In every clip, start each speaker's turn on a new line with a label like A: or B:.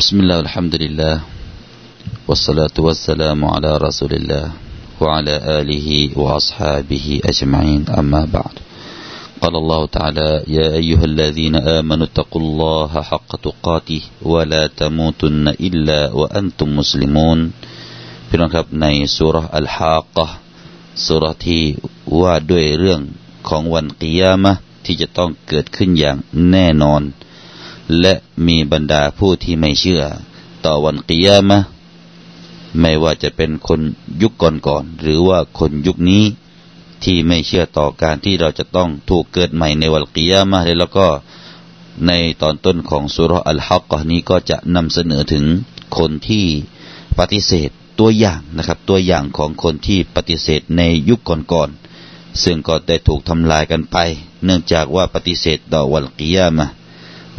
A: بسم الله الحمد لله والصلاة والسلام على رسول الله وعلى آله وأصحابه أجمعين أما بعد قال الله تعالى يا أيها الذين آمنوا اتقوا الله حق تقاته ولا تموتن إلا وأنتم مسلمون พี่น้องครับในสุรอัลฮาก์สุรที่ว่าด้วยเรื่องของวันกิยามะที่จะต้องเกิดขึ้นอย่างแน่นอน และมีบรรดาผู้ที่ไม่เชื่อ ต่อวันกิยามะไม่ว่าจะเป็นคนยุคก่อนๆหรือว่าคนยุคนี้ที่ไม่เชื่อต่อการที่เราจะต้องถูกเกิดใหม่ในวันกิยามะแล้วก็ในตอนต้นของสุรอัลฮักกนี้ก็จะนำเสนอถึงคนที่ปฏิเสธตัวอย่างนะครับ ตัวอย่างของคนที่ปฏิเสธในยุคก่อนๆซึ่งก็ได้ถูกทำลายกันไป เนื่องจากว่าปฏิเสธต่อวันกิยามะ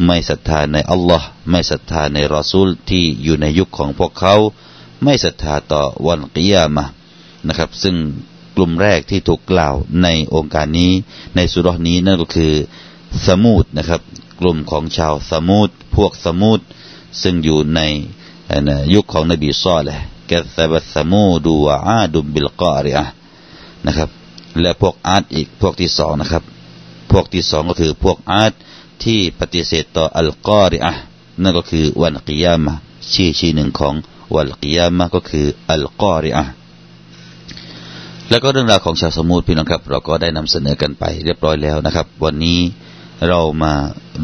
A: ไม่ศรัทธาในอัลลอฮ์ไม่ศรัทธาในรอซูลที่อยู่ในยุคของพวกเขา ไม่ศรัทธาต่อวันกิยามะนะครับ ซึ่งกลุ่มแรกที่ถูกกล่าวในองค์การนี้ในสุรนี้นั่นก็คือสมูดนะครับ กลุ่มของชาวสมูดพวกสมูดซึ่งอยู่ในยุคของนบีซอแหละكذبت ثمود وعاد بالقارعةนะครับ และพวกอ๊าดอีกพวกที่สองนะครับ พวกที่สองก็คือพวกอ๊าด ที่ปฏิเสธต่อ القارعةนั่นก็คือวันกิยามะชื่อชื่อหนึ่งของวันกิยามะก็คือ القارعة แล้วก็เรื่องราวของชาวษะมูดพี่น้องครับ เราก็ได้นำเสนอกันไปเรียบร้อยแล้วนะครับ วันนี้เรามา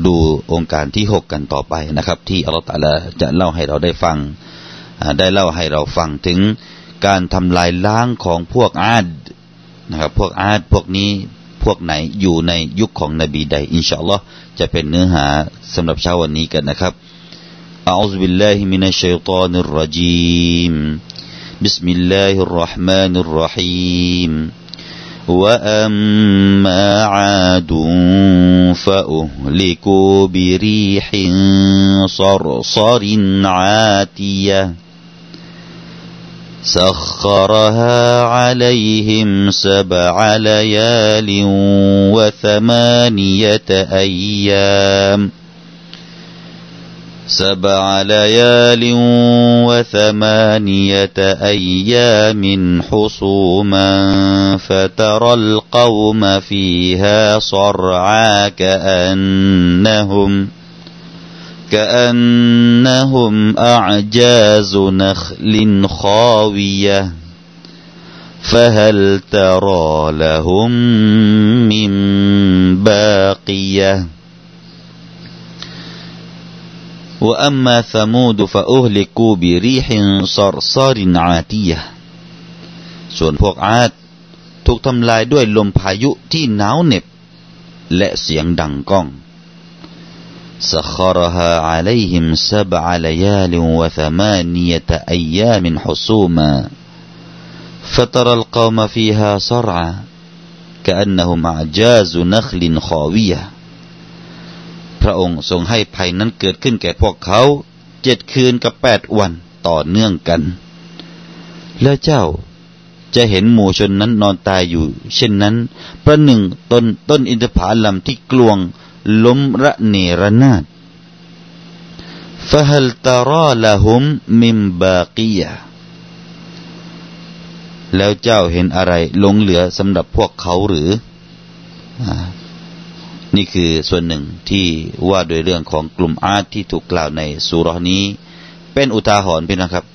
A: ดูโองการที่หกกันต่อไปนะครับ ที่อัลลอฮฺตะลาจะเล่าให้เราได้ฟัง ได้เล่าให้เราฟังถึงการทำลายล้างของพวกอาดนะครับ พวกอาดพวกนี้ พวกไหนอยู่ในยุคของนบีใดอินชาอัลลอฮ์จะเป็นเนื้อหาสำหรับเช้าวันนี้กันนะครับอัลลอฮฺบิลลาฮิมินัชชัยฏอนิรรจีม بسم الله الرحمن الرحيم وأما عاد فأهلكوا بريح صرصر عاتية سخرها عليهم سبع ليال وثمانية أيام. سبع ليال وثمانية أيام حصوما فترى القوم فيها صرعا كأنهم كأنهم أعجاز نخل خاوية فهل ترى لهم من باقيه وأما ثمود فأهلكوا بريح صرصار عاتية ส่วนพวกอาดถูกทำลายด้วยลมพายุที่หนาวเหน็บ และเสียงดังก้อง سخرها عليهم سبع ليال وثمانية أيام حصوما فترى القوم فيها صرعا كأنهم أعجاز نخل خاوية พระองค์ทรงให้ภัยนั้นเกิดขึ้นแก่พวกเขาเจ็ดคืนกับแปดวันต่อเนื่องกัน แล้วเจ้าจะเห็นหมู่ชนนั้นนอนตายอยู่ เช่นนั้น ประหนึ่งต้นต้นอินทผลัมที่กลวง ล้มระเนระนาดฟะฮัลตาราละหุมมิมบากียะแล้วเจ้าเห็นอะไรลงเหลือสำหรับพวกเขาหรือ นี่คือส่วนหนึ่งที่ว่าโดยเรื่องของกลุ่มอาร์ตที่ถูกกล่าวในสุรนี้ เป็นอุทาหรณ์พี่นะครับ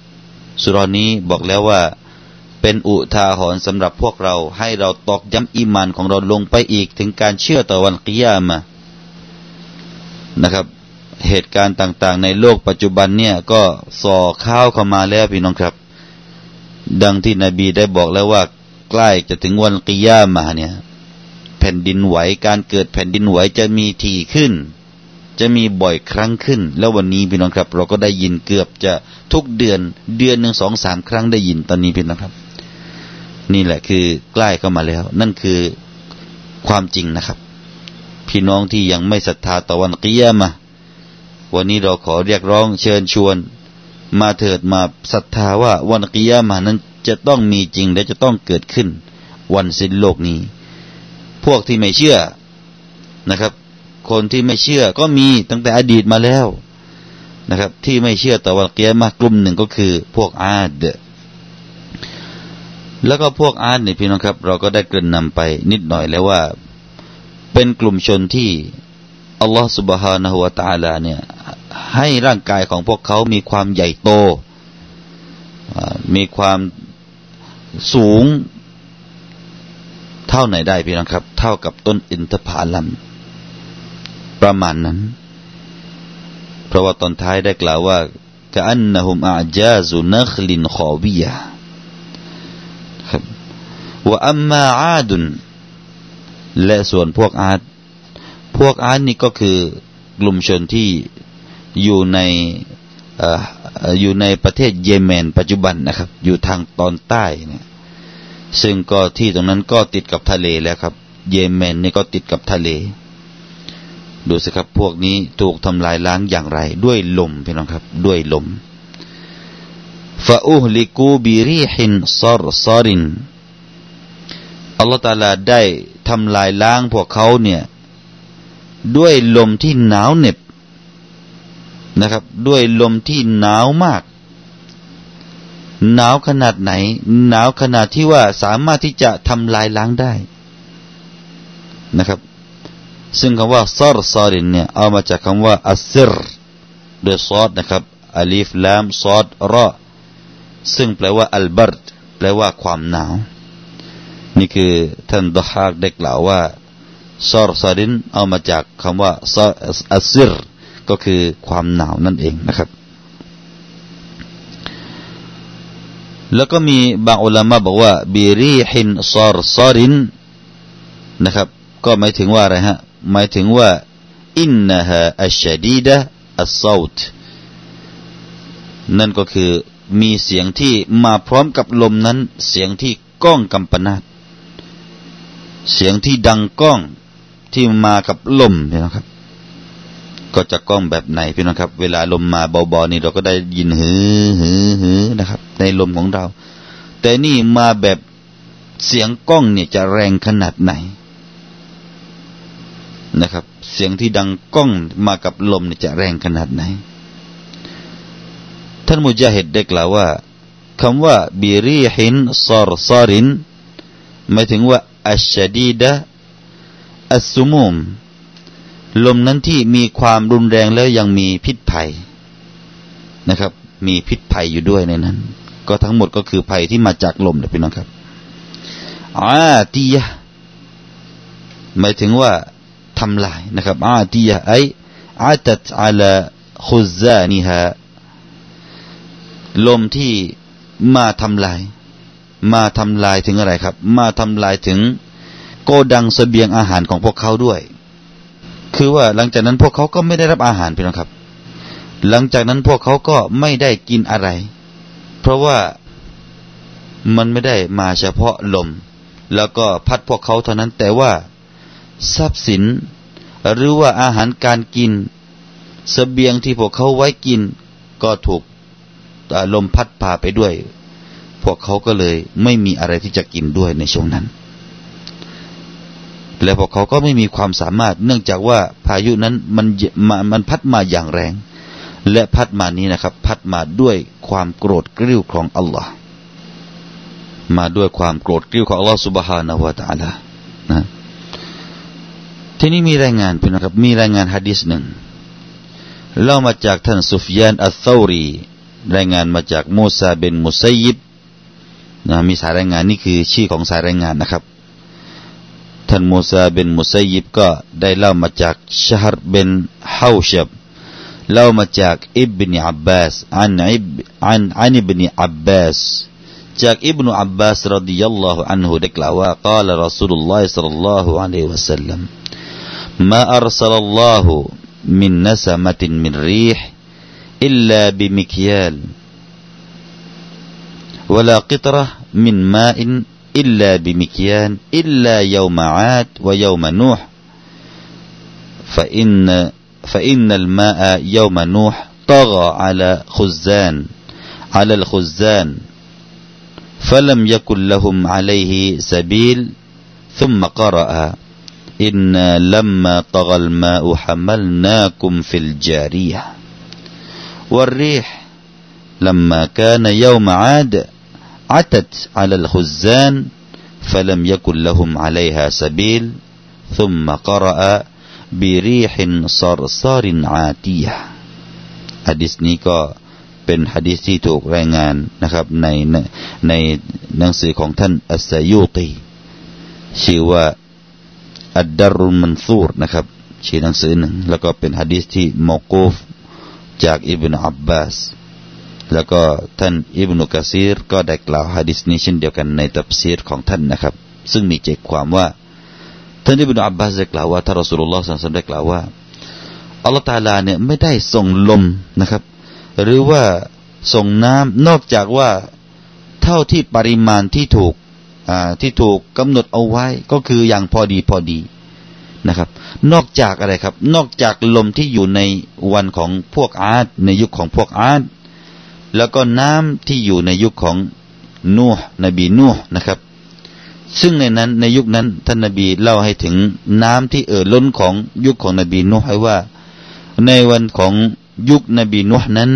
A: สุรนี้บอกแล้วว่า เป็นอุทาหรณ์สำหรับพวกเรา ให้เราตอกย้ำอิมานของเราลงไปอีกถึงการเชื่อต่อวันกิยามา นะครับ เหตุการณ์ต่างๆ ในโลกปัจจุบันเนี่ยก็ส่อข้าวเข้ามาแล้วพี่น้องครับ ดังที่นบีได้บอกแล้วว่า ใกล้จะถึงวันกิยามาเนี่ย แผ่นดินไหวการเกิดแผ่นดินไหวจะมีทีขึ้น จะมีบ่อยครั้งขึ้น แล้ววันนี้พี่น้องครับ เราก็ได้ยินเกือบจะทุกเดือนเดือนหนึ่งสองสามครั้งได้ยินตอนนี้พี่น้องครับ นี่แหละคือใกล้เข้ามาแล้ว นั่นคือความจริงนะครับ พี่น้องที่ยังไม่ศรัทธาต่อวันกิยามะวันนี้เราขอเรียกร้องเชิญชวน มาเถิดมาศรัทธาว่าวันกิยามะนั้นจะต้องมีจริงและจะต้องเกิดขึ้น วันสิ้นโลกนี้ พวกที่ไม่เชื่อนะครับ คนที่ไม่เชื่อก็มีตั้งแต่อดีตมาแล้วนะครับ ที่ไม่เชื่อต่อวันเกียรมากลุ่มหนึ่งก็คือ พวกอาดแล้วก็พวกอาดเนี่ยพี่น้องครับ เราก็ได้เกริ่นนำไปนิดหน่อยแล้วว่า เป็นกลุ่มชนที่อัลลอฮฺสุบฮานะฮุวาตาลาเนี่ยให้ร่างกายของพวกเขามีความใหญ่โต มีความสูงเท่าไหนได้พี่น้องครับ เท่ากับต้นอินทผลัมประมาณนั้น เพราะว่าตอนท้ายได้กล่าวว่ากะอันนะฮุมอาจาซุนัคลินขอวียครับว่าอัมมาอาดุน และส่วนพวกอาดพวกอาดนี่ก็คือกลุ่มชนที่อยู่ในอยู่ในประเทศเยเมน ปัจจุบันนะครับ อยู่ทางตอนใต้เนี่ยซึ่งก็ที่ตรงนั้นก็ติดกับทะเลแล้วครับ เยเมนนี่ก็ติดกับทะเล ดูสิครับพวกนี้ถูกทำลายล้างอย่างไร ด้วยลมพี่น้องครับ ด้วยลมฟาอูฮลิกูบิรีฮินซอรซอรินอัลลอฮฺตาลาได้ ทำลายล้างพวกเขาเนี่ย ด้วยลมที่หนาวเหน็บนะครับ ด้วยลมที่หนาวมาก หนาวขนาดไหน หนาวขนาดที่ว่าสามารถที่จะทำลายล้างได้นะครับ ซึ่งคำว่าซอรซอรินเนี่ยเอามาจากคำว่าอัสซิรโดยซอดนะครับอัลีฟลามซอดรอซึ่งแปลว่าอัลบัรดแปลว่าความหนาว นี่คือท่านดฮากได้กล่าวว่าซอรซารินเอามาจากคำว่าซออัซิรก็คือความหนาวนั่นเองนะครับ แล้วก็มีบางอุลามะบอกว่าบีรีฮินซอรซอรินนะครับ ก็หมายถึงว่าอะไรฮะหมายถึงว่าอินนะฮะอัชดีดะอัสซาตนั่นก็คือมีเสียงที่มาพร้อมกับลมนั้น เสียงที่ก้องกำปนาต เสียงที่ดังก้องที่มากับลมนี่นะครับ ก็จะก้องแบบไหนพี่น้องครับ เวลาลมมาเบาๆนี่เราก็ได้ยินหือหือหือนะครับ ในลมของเรา แต่นี่มาแบบเสียงก้องเนี่ยจะแรงขนาดไหนนะครับ เสียงที่ดังก้องมากับลมเนี่ยจะแรงขนาดไหน ท่านมุจาฮิดได้กล่าวว่าคำว่าบิรีหินซอรซอรินหมายถึงว่า อัชดีดะอัสุมุม ลมนั้นที่มีความรุนแรงแล้วยังมีพิษภัยนะครับ มีพิษภัยอยู่ด้วยในนั้น ก็ทั้งหมดก็คือภัยที่มาจากลมนะพี่น้องครับอาตียะหมายถึงว่าทำลายนะครับอาตียะไออาตัดอาลาขุซานิฮะลมที่มาทำลาย มาทำลายถึงอะไรครับ มาทำลายถึงโกดังสเสบียงอาหารของพวกเขาด้วย คือว่าหลังจากนั้นพวกเขาก็ไม่ได้รับอาหารพี่น้องครับ หลังจากนั้นพวกเขาก็ไม่ได้กินอะไร เพราะว่ามันไม่ได้มาเฉพาะลม แล้วก็พัดพวกเขาเท่านั้นแต่ว่าทรัพย์สิน หรือว่าอาหารการกินสเสบียงที่พวกเขาไว้กิน ก็ถูกลมพัดพาไปด้วย พวกเขาก็เลยไม่มีอะไรที่จะกินด้วยในช่วงนั้น และพวกเขาก็ไม่มีความสามารถ เนื่องจากว่าพายุนั้นมันมันพัดมาอย่างแรง และพัดมานี้นะครับ พัดมาด้วยความโกรธกริ้วของอัลลอฮ์มาด้วยความโกรธกริ้วของอัลลอฮ์สุบฮานะฮุวาตาลานะทีนี้มีรายงานพี่นะครับ มีรายงานฮะดิษหนึ่งเล่ามาจากท่านซุฟยานอัลซารีรายงานมาจากมูซาเบนมุซัยิบ นะมีสายรายงานนี่คือชื่อของสายรายงานนะครับ ท่านมูซาเบนมุไซยิบก็ได้เล่ามาจากชาฮัดเบนฮาวชับเล่ามาจากอิบนีอับบาสอันอิบعن عن ابن عباس จากอิบนุอับบาสرضي الله عنه กล่าวว่า قال رسول الله صلى الله عليه وسلم ما أرسل الله من نسمة من ريح إلا بمكيال ولا قطرة من ماء إلا بمكيال إلا يوم عاد ويوم نوح. فإن فإن الماء يوم نوح طغى على خزان على الخزان فلم يكن لهم عليه سبيل ثم قرأ إنا لما طغى الماء حملناكم في الجارية. والريح لما كان يوم عاد عتت على الخزان فلم يكن لهم عليها سبيل ثم قرأ بريح صرصار عاتية ฮะดิษนี้ก็เป็นฮะดิษที่ถูกรายงานนะครับในในหนังสือของท่านอัสซยุตีชื่อว่าอัดดารุลมันซูรนะครับชื่อหนังสือหนึ่งแล้วก็เป็นฮะดิษที่มอกูฟจากอิบนาอับบาส แล้วก็ท่านอิบนุกะซีรก็ได้กล่าวฮะดิษนี้เช่นเดียวกันในตับซีรของท่านนะครับ ซึ่งมีใจความว่า ท่านอิบนุอับบาสได้กล่าวว่าท่านรอสูลุลลอฮ์สัลลัลลอฮุได้กล่าวว่าอัลลอฮฺตาลาเนี่ยไม่ได้ส่งลมนะครับ หรือว่าส่งน้ำนอกจากว่าเท่าที่ปริมาณที่ถูกที่ถูกกำหนดเอาไว้ก็คืออย่างพอดีพอดีนะครับ นอกจากอะไรครับ นอกจากลมที่อยู่ในวันของพวกอาร์ตในยุคของพวกอาร์ต แล้วก็น้ำที่อยู่ในยุคของนูห์นบีนูห์นะครับ ซึ่งในนั้นในยุคนั้นท่านนบีเล่าให้ถึงน้ำที่เอ่อล้นของยุคของนบีนูห์ให้ว่า ในวันของยุคนบีนูห์นั้น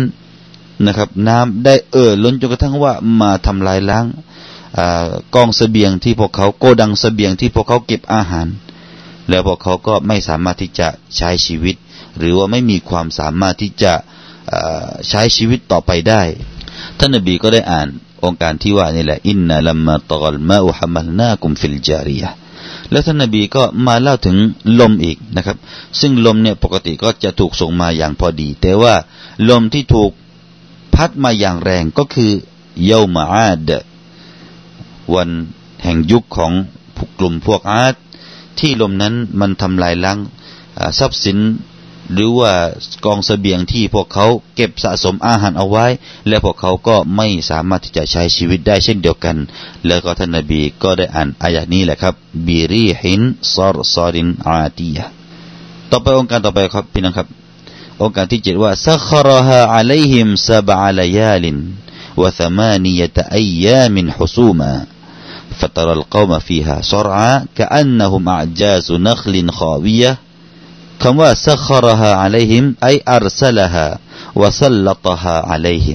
A: นะครับ น้ำได้เอ่อล้นจนกระทั่งว่ามาทำลายล้างกองเสบียงที่พวกเขาโกดังเสบียงที่พวกเขาเก็บอาหาร แล้วพวกเขาก็ไม่สามารถที่จะใช้ชีวิต หรือว่าไม่มีความสามารถที่จะ ใช้ชีวิตต่อไปได้ ท่านนบีก็ได้อ่านโองการที่ว่านี่แหละإنا لما طغى الماء حملناكم في الجارية แล้วท่านนบีก็มาเล่าถึงลมอีกนะครับ ซึ่งลมเนี่ยปกติก็จะถูกส่งมาอย่างพอดี แต่ว่าลมที่ถูกพัดมาอย่างแรงก็คือيوم عاد วันแห่งยุคของกลุ่มพวกอ๊าดที่ลมนั้นมันทำลายล้างทรัพย์สิน หรือว่ากองสเสบียงที่พวกเขาเก็บสะสมอาหารเอาไว้ และพวกเขาก็ไม่สามารถที่จะใช้ชีวิตได้เช่นเดียวกัน แล้วก็ท่านนบีก็ได้อ่านอายะนี้แหละครับบีรีหินซอรซอรินอาตียต่อไปองค์การต่อไปครับพี่น้องครับองค์การที่เจ็ดว่าซัครฮาอะลัยฮิมซาบะลายาลิน وثمانية أيام حسوما فترى القوم فيها صرعى كأنهم أعجاز نخل خاوية คำว่าسخرها عليهم أي أرسلها وسلطها عليهم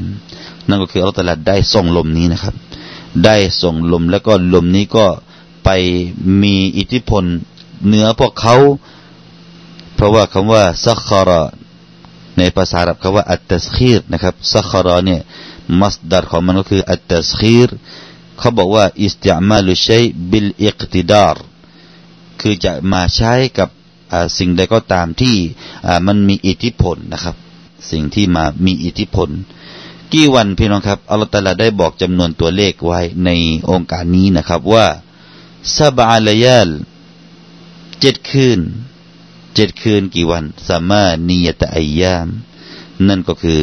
A: นั่นก็คืออัลตลาได้ส่งลมนี้นะครับ ได้ส่งลมแล้วก็ลมนี้ก็ไปมีอิทธิพลเหนือพวกเขา เพราะว่าคำว่าซัคาระในภาษาอับคำว่าอัตตสคีรนะครับซัคาระเนี่ยมัสดารของมันก็คืออัตตสคีรเขาบอกว่าاستعمال الشيء بالاقتدار คือจะมาใช้กับ สิ่งใดก็ตามที่มันมีอิทธิพลนะครับ สิ่งที่มามีอิทธิพล กี่วันพี่น้องครับอัลลอฮฺตาลาได้บอกจำนวนตัวเลขไว้ในโองการนี้นะครับว่าسبع ليال เจ็ดคืนเจ็ดคืนกี่วันثمانية أيام นั่นก็คือ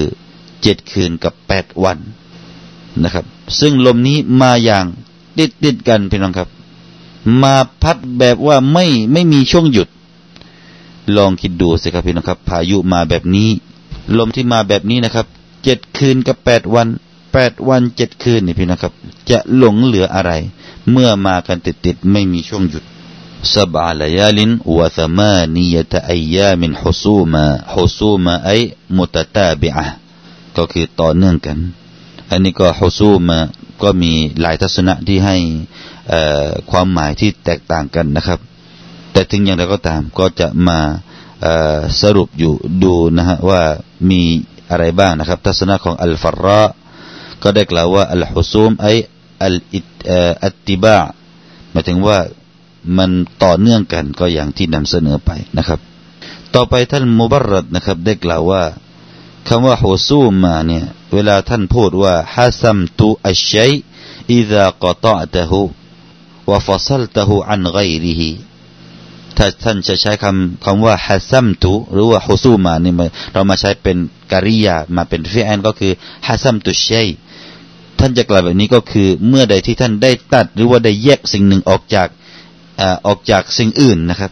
A: เจ็ดคืนกับแปดวันนะครับ ซึ่งลมนี้มาอย่างติดติดกันพี่น้องครับ มาพัดแบบว่าไม่ไม่มีช่วงหยุด ลองคิดดูสิครับพี่น้องครับ พายุมาแบบนี้ ลมที่มาแบบนี้นะครับเจ็ดคืนกับแปดวันแปดวันเจ็ดคืนนี่พี่น้องครับ จะหลงเหลืออะไร เมื่อมากันติดติดไม่มีช่วงหยุดสบาลยาลินวะสมานียตะอียามินฮุซูมาฮุซูมาไอมุตตาบิอะก็คือต่อเนื่องกัน อันนี้ก็ฮุซูมาก็มีหลายทัศนะที่ให้ความหมายที่แตกต่างกันนะครับ แต่ถึงอย่างไรก็ตามก็จะมาสรุปอยู่ดูนะฮะว่ามีอะไรบ้างนะครับ ทัศนะของอัลฟาระก็ได้กล่าวว่าอัลฮุซูมไออัลอิตติบะหมายถึงว่ามันต่อเนื่องกันก็อย่างที่นำเสนอไปนะครับ ต่อไปท่านมุบารรดนะครับได้กล่าวว่าคำว่าحسوما เนี่ยเวลาท่านพูดว่าحسمت الشيء إذا قطعته وفصلته عن غيره ถ้าท่านจะใช้คำคำว่าحسمت หรือว่า حسوما นี่เรามาใช้เป็นกริยามาเป็นفعل ก็คือ حسمت الشيء ท่านจะกล่าวแบบนี้ก็คือ เมื่อใดที่ท่านได้ตัด หรือว่าได้แยกสิ่งหนึ่งออกจากออกจากสิ่งอื่นนะครับ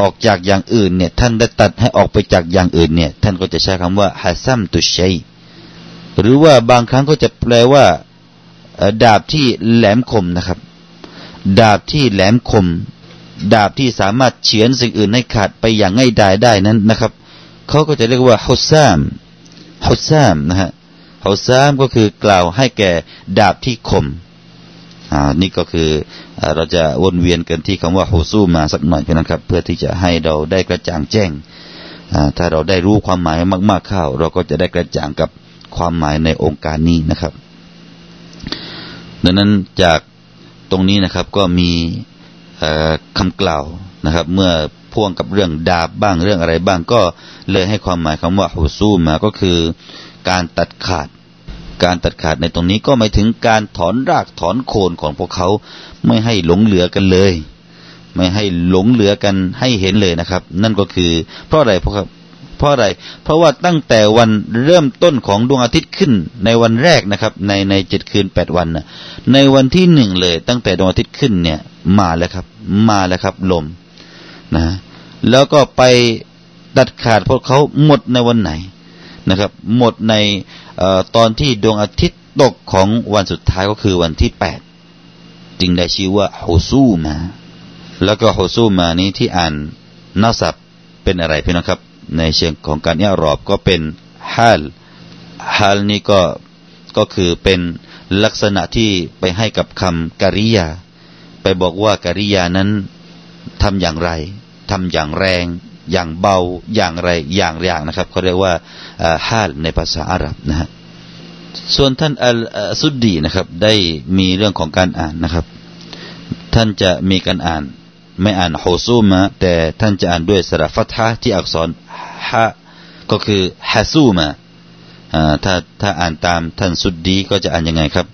A: ออกจากอย่างอื่นเนี่ย ท่านได้ตัดให้ออกไปจากอย่างอื่นเนี่ย ท่านก็จะใช้คำว่าฮัซัมตุชัยหรือว่าบางครั้งก็จะแปลว่าดาบที่แหลมคมนะครับ ดาบที่แหลมคม ดาบที่สามารถเฉือนสิ่งอื่นให้ขาดไปอย่างง่ายดายได้นั้นนะครับเขาก็จะเรียกว่าฮุซามฮุซามนะฮะฮุซามก็คือกล่าวให้แก่ดาบที่คมอ่านี่ก็คือเราจะวนเวียนกันที่คำว่าฮุซูมาสักหน่อยเพื่อนะครับ เพื่อที่จะให้เราได้กระจ่างแจ้งถ้าเราได้รู้ความหมายมาก ๆเข้า เราก็จะได้กระจ่างกับความหมายในองค์การนี้นะครับ ดังนั้นจากตรงนี้นะครับก็มี คำกล่าวนะครับ เมื่อพ่วงกับเรื่องดาบบ้างเรื่องอะไรบ้างก็เลยให้ความหมายคำว่าฮูซูมาก็คือ การตัดขาด การตัดขาดในตรงนี้ก็หมายถึงการถอนรากถอนโคนของพวกเขาไม่ให้หลงเหลือกันเลย ไม่ให้หลงเหลือกันให้เห็นเลยนะครับ นั่นก็คือ เพราะอะไรเพราะเพราะอะไร เพราะว่าตั้งแต่วันเริ่มต้นของดวงอาทิตย์ขึ้น ในวันแรกนะครับ ในในเจ็ดคืนแปดวันนะในวันที่หนึ่งเลย ตั้งแต่ดวงอาทิตย์ขึ้นเนี่ย มาแล้วครับ มาแล้วครับ ลมนะ แล้วก็ไปตัดขาดพวกเขาหมดในวันไหนนะครับ หมดในอตอนที่ดวงอาทิตย์ตกของวันสุดท้ายก็คือวันที่แปดจึงได้ชื่อว่าฮุซูมา แล้วก็ฮุซูมานี้ที่อ่านนาสับเป็นอะไรพี่นะครับ ในเชิงของการอิรอบก็เป็นฮาลฮาลนี้ก็ก็คือเป็นลักษณะที่ไปให้กับคำกริยา ไปบอกว่ากริยานั้นทำอย่างไรทำอย่างแรง อย่างเบา อย่างไร อย่างอย่างนะครับเขาเรียกว่าฮาลในภาษาอาหรับนะฮะส่วนท่านอัลสุดดีนะครับ ได้มีเรื่องของการอ่านนะครับ ท่านจะมีการอ่าน ไม่อ่านโฮซูมาแต่ท่านจะอ่านด้วยสระฟัตฮะที่อักษรฮะก็คือฮาซูมาถ้าถ้าอ่านตามท่านสุดดีก็จะอ่านยังไงครับ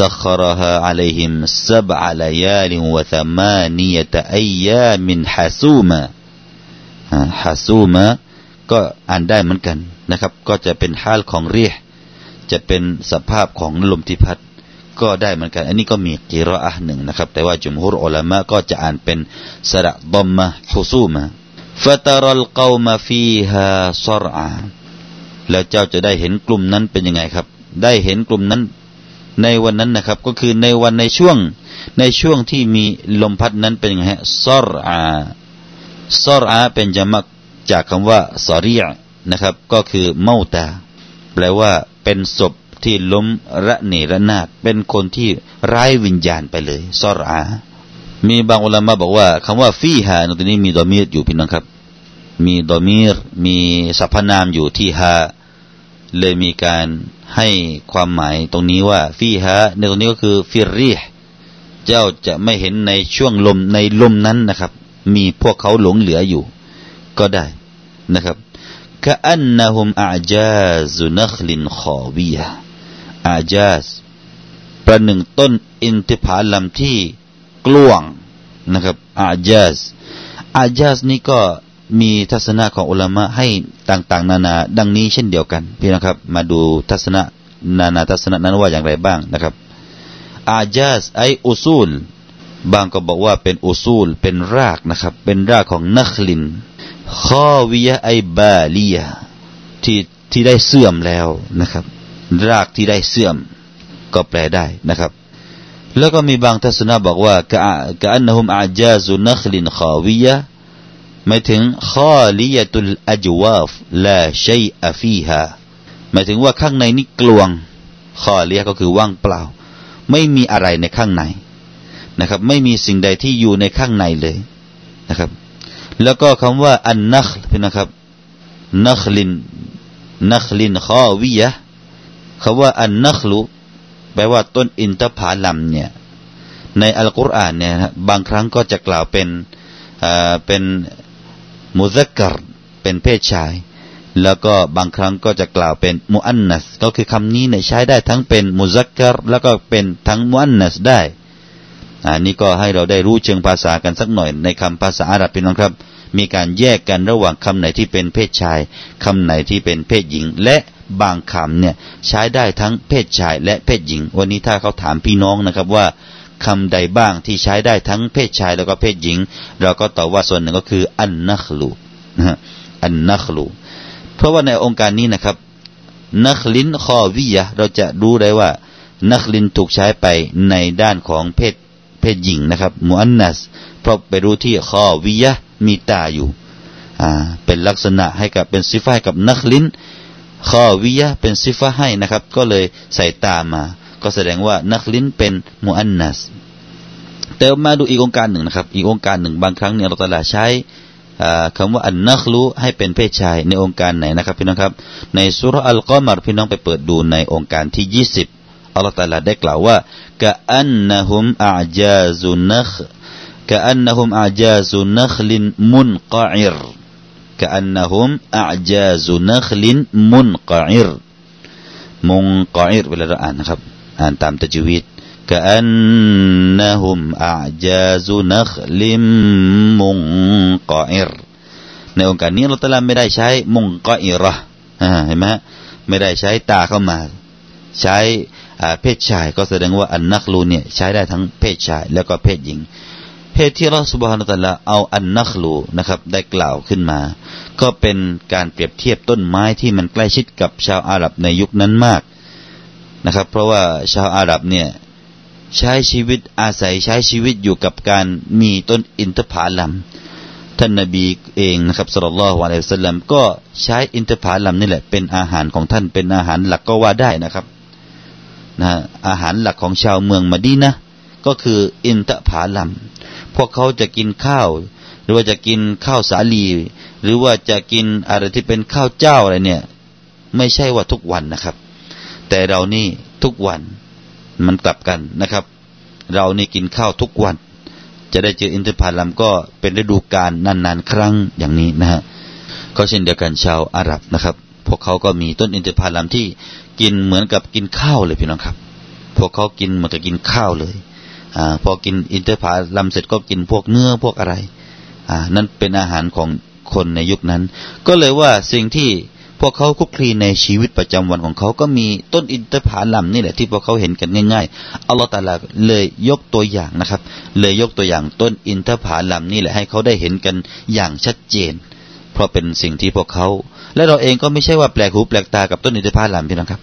A: سخرها عليهم سبع ليال وثمانية أيام حسوما ฮาซูมาก็อ่านได้เหมือนกันนะครับ ก็จะเป็นฮาลของเรียจะเป็นสภาพของลมที่พัด ก็ได้เหมือนกัน อันนี้ก็มีกีรออะหนึ่งนะครับ แต่ว่าจุมฮุรอุลามะก็จะอ่านเป็นสระดอมมะฮุซูมาฟตารัลกาวมาฟีฮาซรอาแล้วเจ้าจะได้เห็นกลุ่มนั้นเป็นยังไงครับ ได้เห็นกลุ่มนั้น ในวันนั้นนะครับ ก็คือในวันในช่วงในช่วงที่มีลมพัดนั้นเป็นไงฮะซอรอาซอรอาเป็นจมักจากคำว่าสอรีนะครับ ก็คือเมาตา แปลว่าเป็นศพที่ล้มระเนระนาดเป็นคนที่ไร้วิญญาณไปเลยซอรอามีบางอุลามะบอกว่าคำว่าฟีฮาในตัวนี้มีดอมีรอยู่พี่น้องครับ มีดอมีรมีสรรพนามอยู่ที่ฮาเลยมีการ ให้ความหมายตรงนี้ว่าฟีฮะในตรงนี้ก็คือฟิรีเจ้าจะไม่เห็นในช่วงลมในลมนั้นนะครับ มีพวกเขาหลงเหลืออยู่ ก็ได้นะครับกะอันนะฮุมอาจาซุนัคลินขอวียอาจาสประหนึ่งต้นอินทิพาลัมที่กลวงนะครับอาจาสอาจาสนี้ก็ มีทัศนะของอุลามะให้ต่างๆ นานา ดังนี้เช่นเดียวกันพี่นะครับ มาดูทัศนะนานาทัศนะนั้นว่าอย่างไรบ้างนะครับ อาจาสไออุซูล บางก็บอกว่าเป็นอุซูล เป็นรากนะครับ เป็นรากของนักลินข้อวิยะไอบาลียที่ที่ได้เสื่อมแล้วนะครับ รากที่ได้เสื่อม ก็แปลได้นะครับ แล้วก็มีบางทัศนะบอกว่ากะกะอันนหุมอาจาซุนักลินข้อวิยะ หมายถึงข้อลิยตุลอจวาฟลาชัยอฟีฮาหมายถึงว่าข้างในนี่กลวงข้อเลียก็คือว่างเปล่า ไม่มีอะไรในข้างในนะครับ ไม่มีสิ่งใดที่อยู่ในข้างในเลยนะครับ แล้วก็คำว่าอันนักพี่นะครับนักลินนักลินข้อวิยะคำว่าอันนักลุแปลว่าต้นอินทผาลัมเนี่ยในอัลกุรอานเนี่ยบางครั้งก็จะกล่าวเป็นเป็น มุซักกรเป็นเพศชาย แล้วก็บางครั้งก็จะกล่าวเป็นมุอันนัส ก็คือคำนี้เนี่ยใช้ได้ทั้งเป็นมุซักกรแล้วก็เป็นทั้งมุอันนัสได้อันนี้ก็ให้เราได้รู้เชิงภาษากันสักหน่อย ในคำภาษาอาหรับพี่น้องครับ มีการแยกกันระหว่างคำไหนที่เป็นเพศชายคำไหนที่เป็นเพศหญิง และบางคำเนี่ยใช้ได้ทั้งเพศชายและเพศหญิง วันนี้ถ้าเขาถามพี่น้องนะครับว่า คำใดบ้างที่ใช้ได้ทั้งเพศชายแล้วก็เพศหญิง เราก็ตอบว่าส่วนหนึ่งก็คือ อันนัคลูนะอันนัคลูเพราะว่าในองค์การนี้นะครับ นักลินคอวิยะเราจะรู้ได้ว่า นักลินถูกใช้ไปในด้านของเพศเพศหญิงนะครับมูอันนัสเพราะไปรู้ที่คอวิยะมีตาอยู่อ่าเป็นลักษณะให้กับเป็นซิฟายกับนักลินคอวิยะเป็นซิฟะให้นะครับ ก็เลยใส่ตามา ก็แสดงว่านักลินเป็นมุอันนัสแต่มาดูอีกองค์การหนึ่งนะครับ อีกองค์การหนึ่งบางครั้งเนี่ยเราตลาใช้คำว่าอันนักลูให้เป็นเพศชายในองค์การไหนนะครับพี่น้องครับ ในสุรอัลกอมารพี่น้องไปเปิดดูในองค์การที่ยี่สิบอัลลอฮฺตาลาได้กล่าวว่ากะอันนะฮุมอาจาซุนักกะอันนะฮุมอาจาซุนักลินมุนกะอิรกะอันนะฮุมอาจาซุนักลินมุนกะอิรมุนกะอิรเวลาเราอ่านนะครับ อ่านตามตะจวิตกะอันนะฮุมอาจาซุนักลิมมุงกออิรในองค์การนี้เราตะลาไม่ได้ใช้มุงกออิรอะเห็นไหมไม่ได้ใช้ตาเข้ามา ใช้เพศชายก็แสดงว่าอันนักลูเนี่ยใช้ได้ทั้งเพศชายแล้วก็เพศหญิง เพศที่เราสุบฮานะตะละเอาอันนักลูนะครับ ได้กล่าวขึ้นมา ก็เป็นการเปรียบเทียบต้นไม้ที่มันใกล้ชิดกับชาวอาหรับในยุคนั้นมาก นะครับ เพราะว่าชาวอาหรับเนี่ยใช้ชีวิตอาศัยใช้ชีวิตอยู่กับการมีต้นอินทผลัมท่านนบีเองนะครับสุลต่านละฮ์วะลัยสัลลัมก็ใช้อินทผลัมนี่แหละเป็นอาหารของท่านเป็นอาหารหลักก็ว่าได้นะครับนะอาหารหลักของชาวเมืองมาดีนะก็คืออินทผลัมพวกเขาจะกินข้าว หรือว่าจะกินข้าวสาลี หรือว่าจะกินอะไรที่เป็นข้าวเจ้าอะไรเนี่ย ไม่ใช่ว่าทุกวันนะครับ แต่เรานี่ทุกวันมันกลับกันนะครับ เรานี่กินข้าวทุกวัน จะได้เจออินทผลัมก็เป็นฤดูกาลนานๆ ครั้งอย่างนี้นะฮะก็เช่นเดียวกันชาวอาหรับนะครับ พวกเขาก็มีต้นอินทผลัมที่กินเหมือนกับกินข้าวเลยพี่น้องครับ พวกเขากินเหมือนกับกินข้าวเลยอ่าพอกินอินทผลัมเสร็จก็กินพวกเนื้อพวกอะไรอ่านั่นเป็นอาหารของคนในยุคนั้น ก็เลยว่าสิ่งที่ พวกเขาคุกคลีในชีวิตประจำวันของเขาก็มีต้นอินทผลัมนี่แหละที่พวกเขาเห็นกันง่ายๆอัลลอฮฺตาลาเลยยกตัวอย่างนะครับ เลยยกตัวอย่างต้นอินทผลัมนี่แหละให้เขาได้เห็นกันอย่างชัดเจน เพราะเป็นสิ่งที่พวกเขา และเราเองก็ไม่ใช่ว่าแปลกหูแปลกตากับต้นอินทผลัมพี่น้องครับ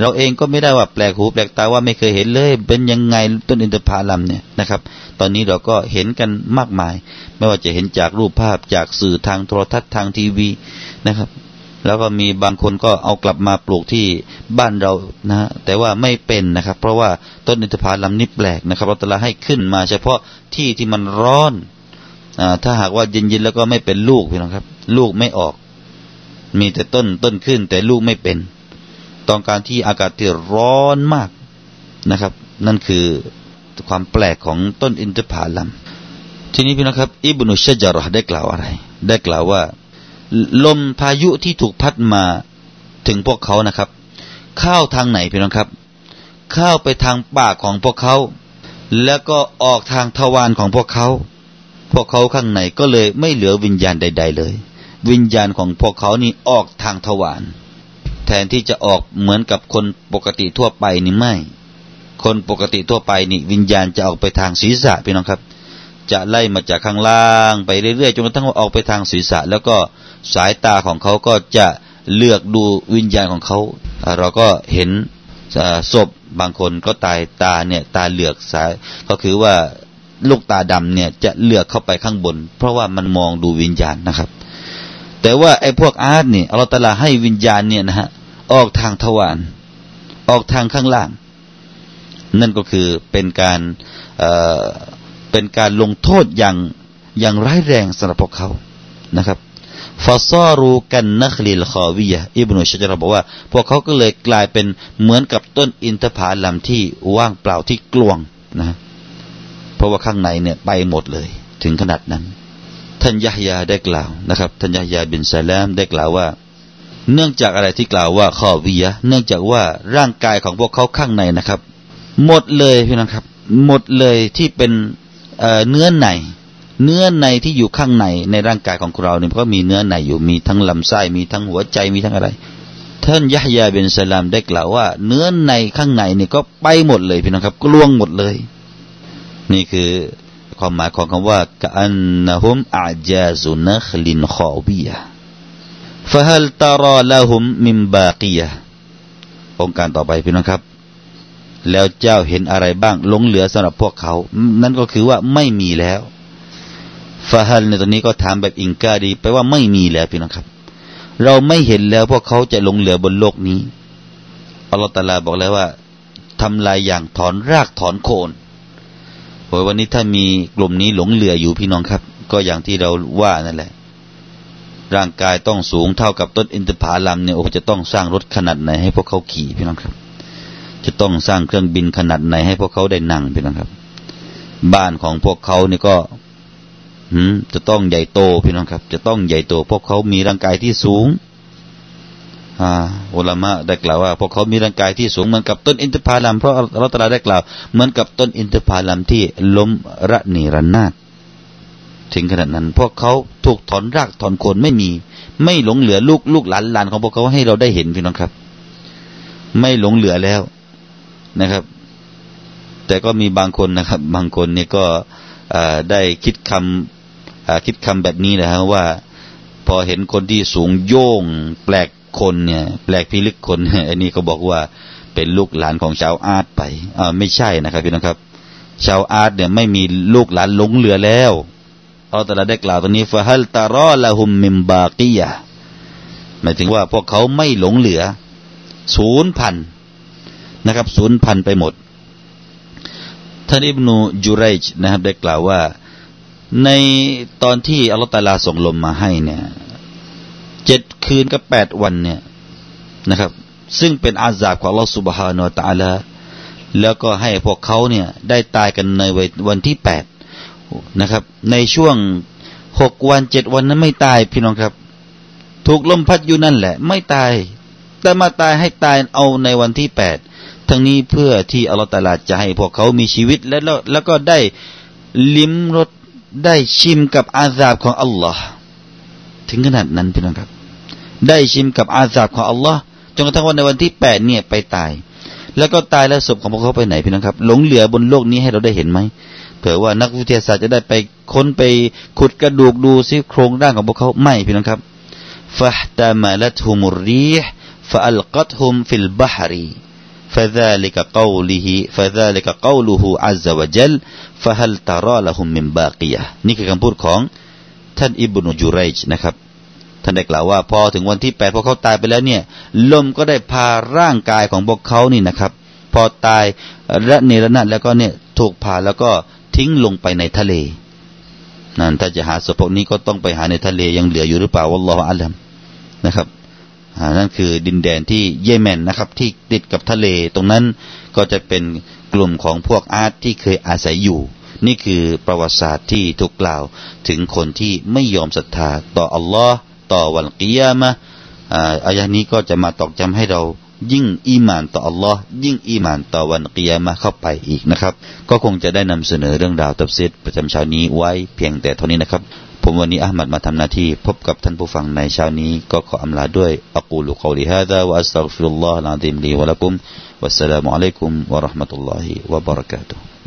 A: เราเองก็ไม่ได้ว่าแปลกหูแปลกตาว่าไม่เคยเห็นเลย เป็นยังไงต้นอินทผลัมเนี่ยนะครับ ตอนนี้เราก็เห็นกันมากมาย ไม่ว่าจะเห็นจากรูปภาพจากสื่อทางโทรทัศน์ทางทีวีนะครับ แล้วก็มีบางคนก็เอากลับมาปลูกที่บ้านเรานะแต่ว่าไม่เป็นนะครับ เพราะว่าต้นอินทผลัมนี่แปลกนะครับเราตละให้ขึ้นมา เฉพาะที่ที่มันร้อนอถ้าหากว่าเย็นๆแล้วก็ไม่เป็นลูกพี่น้องครับ ลูกไม่ออก มีแต่ต้นต้นขึ้น แต่ลูกไม่เป็นต้องการที่อากาศที่ร้อนมากนะครับ นั่นคือความแปลกของต้นอินทผลัมทีนี้พี่น้องครับ อิบนุชจารห์ได้กล่าวอะไร ได้กล่าวว่า ลมพายุที่ถูกพัดมาถึงพวกเขานะครับ เข้าทางไหนพี่น้องครับ เข้าไปทางปากของพวกเขา แล้วก็ออกทางทวารของพวกเขา พวกเขาข้างในก็เลยไม่เหลือวิญญาณใด ๆ เลย วิญญาณของพวกเขานี่ออกทางทวารแทนที่จะออกเหมือนกับคนปกติทั่วไปนี่ไม่ คนปกติทั่วไปนี่วิญญาณจะออกไปทางศีรษะพี่น้องครับ จะไล่มาจากข้างล่างไปเรื่อยๆจนกระทั่งว่าออกไปทางศีรษะ แล้วก็ สายตาของเขาก็จะเลือกดูวิญญาณของเขา เราก็เห็นศพบางคนก็ตายตาเนี่ยตาเหลือกสาย ก็คือว่าลูกตาดำเนี่ยจะเลือกเข้าไปข้างบน เพราะว่ามันมองดูวิญญาณนะครับ แต่ว่าไอ้พวกอาร์ตเนี่อัลลอฮฺตลาให้วิญญาณเนี่ยนะฮะออกทางทวารออกทางข้างล่าง นั่นก็คือเป็นการเเป็นการลงโทษอย่างอย่างร้ายแรงสำหรับพวกเขานะครับ ฟาซารูกันนักลิลคอวียอิบนุชจารบอกว่า พวกเขาก็เลยกลายเป็นเหมือนกับต้นอินทผลัมที่ว่างเปล่าที่กลวงนะ เพราะว่าข้างในเนี่ยไปหมดเลย ถึงขนาดนั้น ท่านยะฮยาได้กล่าวนะครับท่านยะฮยาบินซาลามได้กล่าวว่า เนื่องจากอะไรที่กล่าวว่าคอวียเนื่องจากว่าร่างกายของพวกเขาข้างในนะครับ หมดเลยพี่น้องครับ หมดเลยที่เป็นเนื้อใน เนื้อในที่อยู่ข้างในในร่างกายของเราเนี่ยก็มีเนื้อในอยู่มีทั้งลำไส้มีทั้งหัวใจมีทั้งอะไร ท่านยะฮยาเบนสลามได้กล่าวว่า เนื้อในข้างในเนี่ยก็ไปหมดเลยพี่น้องครับกลวงหมดเลย นี่คือความหมายของคำว่ากอันนะฮุมอาจาซุนัคลินขอบียะฟะฮัลตารอละฮุมมิมบากียะองค์การต่อไปพี่น้องครับ แล้วเจ้าเห็นอะไรบ้างลงเหลือสำหรับพวกเขา นั่นก็คือว่าไม่มีแล้ว ฟาฮัลในตอนนี้ก็ถามแบบอิงกาดีแปลว่าไม่มีแล้วพี่น้องครับ เราไม่เห็นแล้วพวกเขาจะหลงเหลือบนโลกนี้อัลลอฮฺตาลาบอกแล้วว่าทำลายอย่างถอนรากถอนโคนโอ้ยวันนี้ถ้ามีกลุ่มนี้หลงเหลืออยู่พี่น้องครับ ก็อย่างที่เราว่านั่นแหละ ร่างกายต้องสูงเท่ากับต้นอินทผลัมเนี่ยโอ้จะต้องสร้างรถขนาดไหนให้พวกเขาขี่พี่น้องครับ จะต้องสร้างเครื่องบินขนาดไหนให้พวกเขาได้นั่งพี่น้องครับ บ้านของพวกเขานี่ก็ จะต้องใหญ่โตพี่น้องครับ จะต้องใหญ่โตพวกเขามีร่างกายที่สูงอาอุลามะได้กล่าวว่าพวกเขามีร่างกายที่สูงเหมือนกับต้นอินทผลัมเพราะเราตราได้กล่าว เหมือนกับต้นอินทผลัมที่ล้มระเนระนาดถึงขนาดนั้น พวกเขาถูกถอนรากถอนโคนไม่มี ไม่หลงเหลือลูกลูกหลานหลานของพวกเขาให้เราได้เห็นพี่น้องครับ ไม่หลงเหลือแล้วนะครับ แต่ก็มีบางคนนะครับ บางคนเนี่ยก็ได้คิดคำ คิดคำแบบนี้นะฮะว่า พอเห็นคนที่สูงโย่ง แปลกคนเนี่ย แปลกพิลึกคนอันนี้ก็บอกว่าเป็นลูกหลานของชาวอาร์ตไปอ่าไม่ใช่นะครับพี่น้องครับ ชาวอาร์ตเนี่ยไม่มีลูกหลานหลงเหลือแล้วเอาแต่ละได้กล่าวตรงนี้ฟะฮัลตารอละหุมมิมบากียะหมายถึงว่าพวกเขาไม่หลงเหลือศูนย์พันนะครับศูนย์พันไปหมดท่านอิบนูจูไรจนะครับได้กล่าวว่า ในตอนที่อัลลอฮฺตาลาส่งลมมาให้เนี่ยเจ็ดคืนกับแปดวันเนี่ยนะครับ ซึ่งเป็นอาซาบของลอสุบฮานาตาลาแล้วก็ให้พวกเขาเนี่ยได้ตายกันในวันที่แปดนะครับ ในช่วงหกวันเจ็ดวันนั้นไม่ตายพี่น้องครับ ถูกลมพัดอยู่นั่นแหละ ไม่ตาย แต่มาตายให้ตายเอาในวันที่แปดทั้งนี้เพื่อที่อัลลอฮฺตาลาจะให้พวกเขามีชีวิตและแล้วก็ได้ลิ้มรส ได้ชิมกับอาซาบของอัลลอฮ์ถึงขนาดนั้นพี่น้องครับ ได้ชิมกับอาซาบของอัลลอฮ์จนกระทั่งวันในวันที่แปดเนี่ยไปตาย แล้วก็ตายแล้วศพของพวกเขาไปไหนพี่น้องครับ หลงเหลือบนโลกนี้ให้เราได้เห็นไหมเผื่อว่านักวิทยาศาสตร์จะได้ไปค้นไปขุดกระดูกดูซิโครงร่างของพวกเขาไม่พี่น้องครับฟะตามาลัตฮุมุรีห์ฟะอัลกัตฮุมฟิลบะฮรี فذلك قوله فذلك قوله عز وجل فهل ترى لهم من باقية นี่คือคำพูดของท่านอิบนุจูไรจนะครับ ท่านได้กล่าวว่า พอถึงวันที่แปดพอเขาตายไปแล้วเนี่ย ลมก็ได้พาร่างกายของพวกเขานี่นะครับ พอตายระเนระนาดแล้วก็เนี่ยถูกพาแล้วก็ทิ้งลงไปในทะเล นั่นถ้าจะหาศพพวกนี้ก็ต้องไปหาในทะเลยังเหลืออยู่หรือเปล่าวัลลอฮฺอัลลัมนะครับ นั่นคือดินแดนที่เยเมนนะครับ ที่ติดกับทะเลตรงนั้นก็จะเป็นกลุ่มของพวกอาร์ตที่เคยอาศัยอยู่ นี่คือประวัติศาสตร์ที่ถูกกล่าวถึงคนที่ไม่ยอมศรัทธาต่ออัลลอฮ์ต่อวันกิยามะอายะนี้ก็จะมาตอกจำให้เรายิ่งอีมานต่ออัลลอฮ์ยิ่งอีมานต่อวันกิยามะเข้าไปอีกนะครับ ก็คงจะได้นำเสนอเรื่องราวตับซิดประจำเช้านี้ไว้เพียงแต่เท่านี้นะครับ ผมวันนี้อามัดมาทำหน้าที่ พบกับท่านผู้ฟังในเช้านี้ ก็ขออำลาด้วยอักูลุกอลิฮะดาวะอัสตัฆฟิรุลลอฮ์ลาดิมลีวะลักุมวัสสลามุอะลัยกุมวะราะห์มะตุลลอฮิวะบะเราะกาตุฮ์